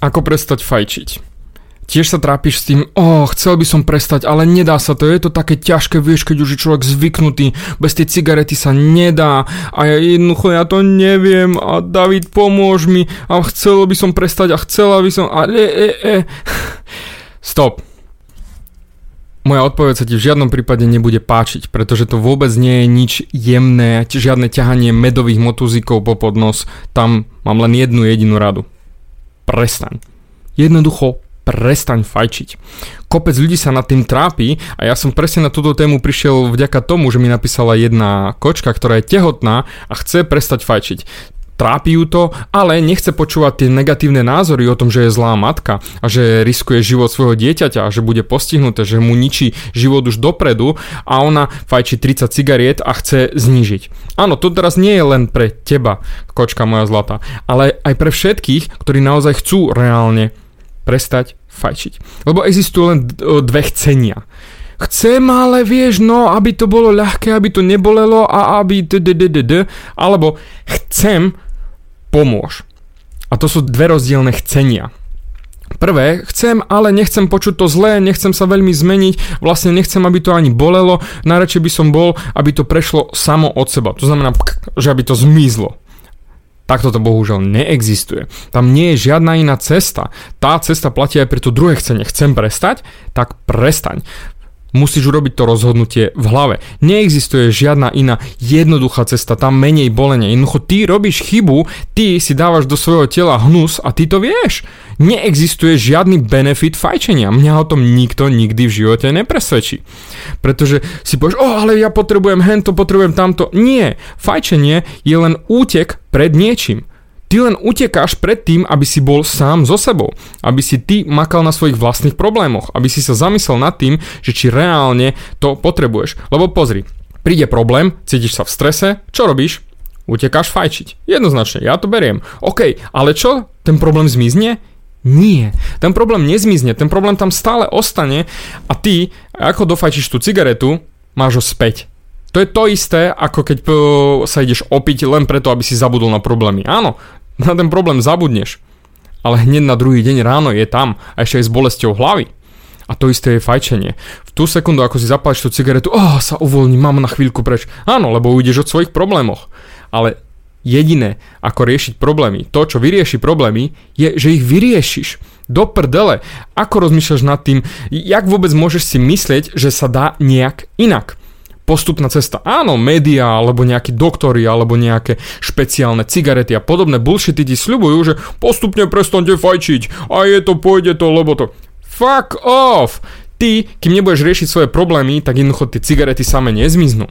Ako prestať fajčiť? Tiež sa trápiš s tým, oh, chcel by som prestať, ale nedá sa to, je to také ťažké, vieš, keď už je človek zvyknutý, bez tej cigarety sa nedá a ja jednoducho ja to neviem a David pomôž mi a chcel by som prestať a chcela by som, ale e, e. Stop. Moja odpoveď sa ti v žiadnom prípade nebude páčiť, pretože to vôbec nie je nič jemné, žiadne ťahanie medových motuzikov po podnos, tam mám len jednu jedinú radu. Prestaň. Jednoducho prestaň fajčiť. Kopec ľudí sa nad tým trápi a ja som presne na túto tému prišiel vďaka tomu, že mi napísala jedna kočka, ktorá je tehotná a chce prestať fajčiť trápi ju to, ale nechce počúvať tie negatívne názory o tom, že je zlá matka a že riskuje život svojho dieťaťa a že bude postihnuté, že mu ničí život už dopredu a ona fajčí 30 cigariet a chce znížiť. Áno, to teraz nie je len pre teba, kočka moja zlata, ale aj pre všetkých, ktorí naozaj chcú reálne prestať fajčiť. Lebo existujú len dve chcenia. Chcem, ale vieš, no, aby to bolo ľahké, aby to nebolelo a aby alebo chcem, pomôž. A to sú dve rozdielne chcenia. Prvé, chcem, ale nechcem počuť to zlé, nechcem sa veľmi zmeniť, vlastne nechcem, aby to ani bolelo, najradšej by som bol, aby to prešlo samo od seba. To znamená, že aby to zmizlo. Takto to bohužiaľ neexistuje. Tam nie je žiadna iná cesta. Tá cesta platí aj pre to druhé chcenie. Chcem prestať? Tak prestaň. Musíš urobiť to rozhodnutie v hlave. Neexistuje žiadna iná jednoduchá cesta, tam menej bolenia. Jednoducho ty robíš chybu, ty si dávaš do svojho tela hnus a ty to vieš. Neexistuje žiadny benefit fajčenia. Mňa o tom nikto nikdy v živote nepresvedčí. Pretože si povieš, o, oh, ale ja potrebujem hento, potrebujem tamto. Nie, fajčenie je len útek pred niečím. Ty len utekáš pred tým, aby si bol sám so sebou. Aby si ty makal na svojich vlastných problémoch. Aby si sa zamyslel nad tým, že či reálne to potrebuješ. Lebo pozri, príde problém, cítiš sa v strese, čo robíš? Utekáš fajčiť. Jednoznačne, ja to beriem. OK, ale čo? Ten problém zmizne? Nie. Ten problém nezmizne, ten problém tam stále ostane a ty, ako dofajčíš tú cigaretu, máš ho späť. To je to isté, ako keď sa ideš opiť len preto, aby si zabudol na problémy. Áno, na ten problém zabudneš. Ale hneď na druhý deň ráno je tam a ešte aj s bolesťou hlavy. A to isté je fajčenie. V tú sekundu, ako si zapáliš tú cigaretu, oh, sa uvoľní, mám na chvíľku preč. Áno, lebo ujdeš od svojich problémoch. Ale jediné, ako riešiť problémy, to, čo vyrieši problémy, je, že ich vyriešiš. Do prdele. Ako rozmýšľaš nad tým, jak vôbec môžeš si myslieť, že sa dá nejak inak? Postupná cesta. Áno, médiá, alebo nejakí doktory, alebo nejaké špeciálne cigarety a podobné bullshity ti sľubujú, že postupne prestanete fajčiť a je to, pôjde to, lebo to. Fuck off! Ty, kým nebudeš riešiť svoje problémy, tak jednoducho tie cigarety same nezmiznú.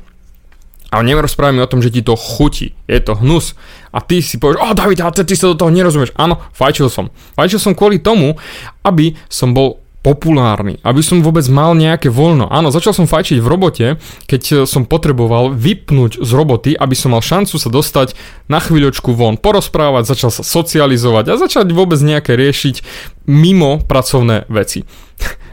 A nerozprávame o tom, že ti to chutí. Je to hnus. A ty si povieš, o David, a ty sa do toho nerozumieš. Áno, fajčil som. Fajčil som kvôli tomu, aby som bol populárny, aby som vôbec mal nejaké voľno. Áno, začal som fajčiť v robote, keď e, som potreboval vypnúť z roboty, aby som mal šancu sa dostať na chvíľočku von, porozprávať, začal sa socializovať a začať vôbec nejaké riešiť mimo pracovné veci.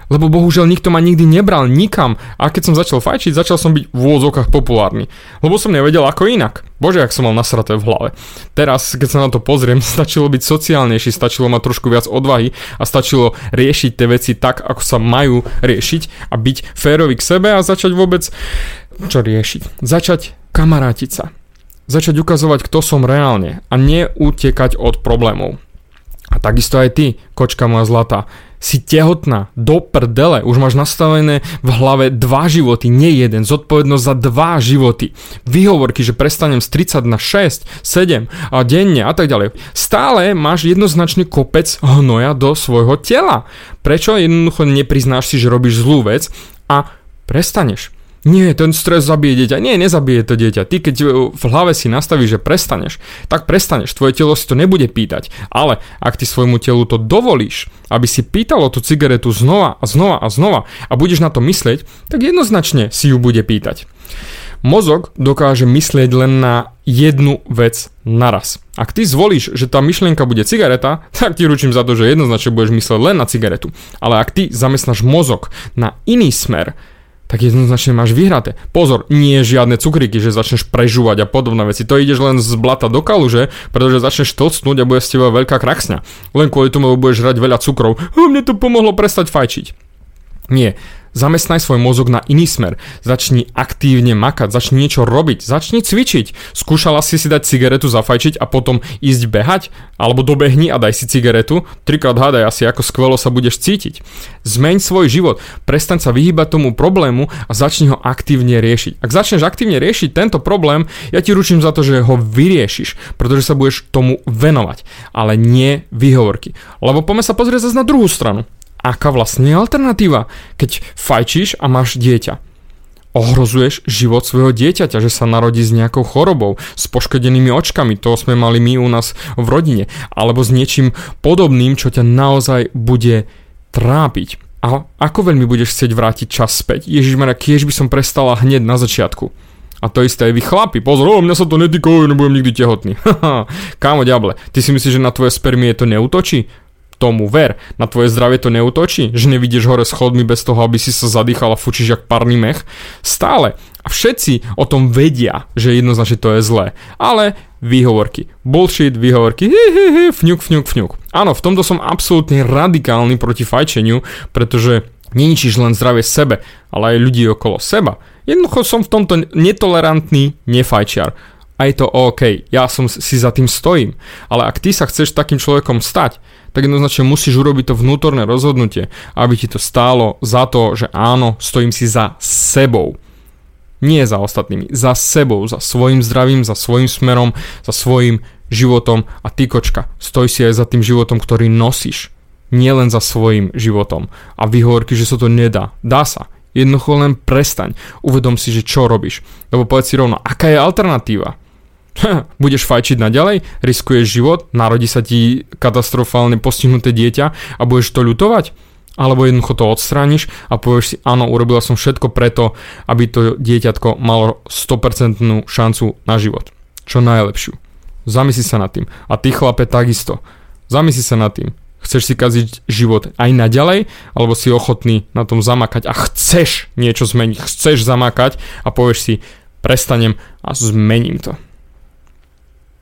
Lebo bohužiaľ nikto ma nikdy nebral nikam a keď som začal fajčiť, začal som byť v úvodzokách populárny. Lebo som nevedel ako inak. Bože, ak som mal nasraté v hlave. Teraz, keď sa na to pozriem, stačilo byť sociálnejší, stačilo mať trošku viac odvahy a stačilo riešiť tie veci tak, ako sa majú riešiť a byť férový k sebe a začať vôbec čo riešiť. Začať kamarátiť sa. Začať ukazovať, kto som reálne a neutekať od problémov. A takisto aj ty, kočka moja zlata si tehotná, do prdele, už máš nastavené v hlave dva životy, nie jeden, zodpovednosť za dva životy. Výhovorky, že prestanem z 30 na 6, 7 a denne a tak ďalej. Stále máš jednoznačne kopec hnoja do svojho tela. Prečo jednoducho nepriznáš si, že robíš zlú vec a prestaneš? Nie, ten stres zabije dieťa. Nie, nezabije to dieťa. Ty, keď v hlave si nastavíš, že prestaneš, tak prestaneš. Tvoje telo si to nebude pýtať. Ale ak ty svojmu telu to dovolíš, aby si pýtalo tú cigaretu znova a znova a znova a budeš na to myslieť, tak jednoznačne si ju bude pýtať. Mozog dokáže myslieť len na jednu vec naraz. Ak ty zvolíš, že tá myšlienka bude cigareta, tak ti ručím za to, že jednoznačne budeš mysleť len na cigaretu. Ale ak ty zamestnáš mozog na iný smer, tak jednoznačne máš vyhraté. Pozor, nie žiadne cukríky, že začneš prežúvať a podobné veci. To ideš len z blata do kaluže, pretože začneš tlcnúť a bude z teba veľká kraksňa. Len kvôli tomu budeš žrať veľa cukrov. mne to pomohlo prestať fajčiť. Nie, Zamestnaj svoj mozog na iný smer. Začni aktívne makať, začni niečo robiť, začni cvičiť. Skúšala si si dať cigaretu zafajčiť a potom ísť behať? Alebo dobehni a daj si cigaretu? Trikrát hádaj asi, ako skvelo sa budeš cítiť. Zmeň svoj život, prestaň sa vyhýbať tomu problému a začni ho aktívne riešiť. Ak začneš aktívne riešiť tento problém, ja ti ručím za to, že ho vyriešiš, pretože sa budeš tomu venovať, ale nie výhovorky. Lebo poďme sa pozrieť zase na druhú stranu aká vlastne je alternatíva, keď fajčíš a máš dieťa. Ohrozuješ život svojho dieťaťa, že sa narodí s nejakou chorobou, s poškodenými očkami, to sme mali my u nás v rodine, alebo s niečím podobným, čo ťa naozaj bude trápiť. A ako veľmi budeš chcieť vrátiť čas späť? Ježiš kiež by som prestala hneď na začiatku. A to isté aj vy chlapi, pozor, o, mňa sa to netýka, nebudem nikdy tehotný. Kámo diable, ty si myslíš, že na tvoje spermie to neutočí? Tomu ver. Na tvoje zdravie to neutočí, že nevidíš hore schodmi bez toho, aby si sa zadýchal a fučíš jak parný mech. Stále. A všetci o tom vedia, že jednoznačne to je zlé. Ale výhovorky. Bullshit, výhovorky, hi, hi, hi, fňuk, fňuk, fňuk. Áno, v tomto som absolútne radikálny proti fajčeniu, pretože neničíš len zdravie sebe, ale aj ľudí okolo seba. Jednoducho som v tomto netolerantný nefajčiar. A je to OK, ja som si za tým stojím. Ale ak ty sa chceš takým človekom stať, tak jednoznačne musíš urobiť to vnútorné rozhodnutie, aby ti to stálo za to, že áno, stojím si za sebou. Nie za ostatnými, za sebou, za svojim zdravím, za svojim smerom, za svojim životom a ty kočka, stoj si aj za tým životom, ktorý nosíš. Nie len za svojim životom. A vyhovorky, že sa to nedá. Dá sa. Jednoducho len prestaň. Uvedom si, že čo robíš. Lebo povedz si rovno, aká je alternatíva? budeš fajčiť naďalej, riskuješ život, narodí sa ti katastrofálne postihnuté dieťa a budeš to ľutovať? Alebo jednoducho to odstrániš a povieš si, áno, urobila som všetko preto, aby to dieťatko malo 100% šancu na život. Čo najlepšiu. Zamysli sa nad tým. A ty chlape takisto. Zamysli sa nad tým. Chceš si kaziť život aj naďalej, alebo si ochotný na tom zamakať a chceš niečo zmeniť, chceš zamakať a povieš si, prestanem a zmením to.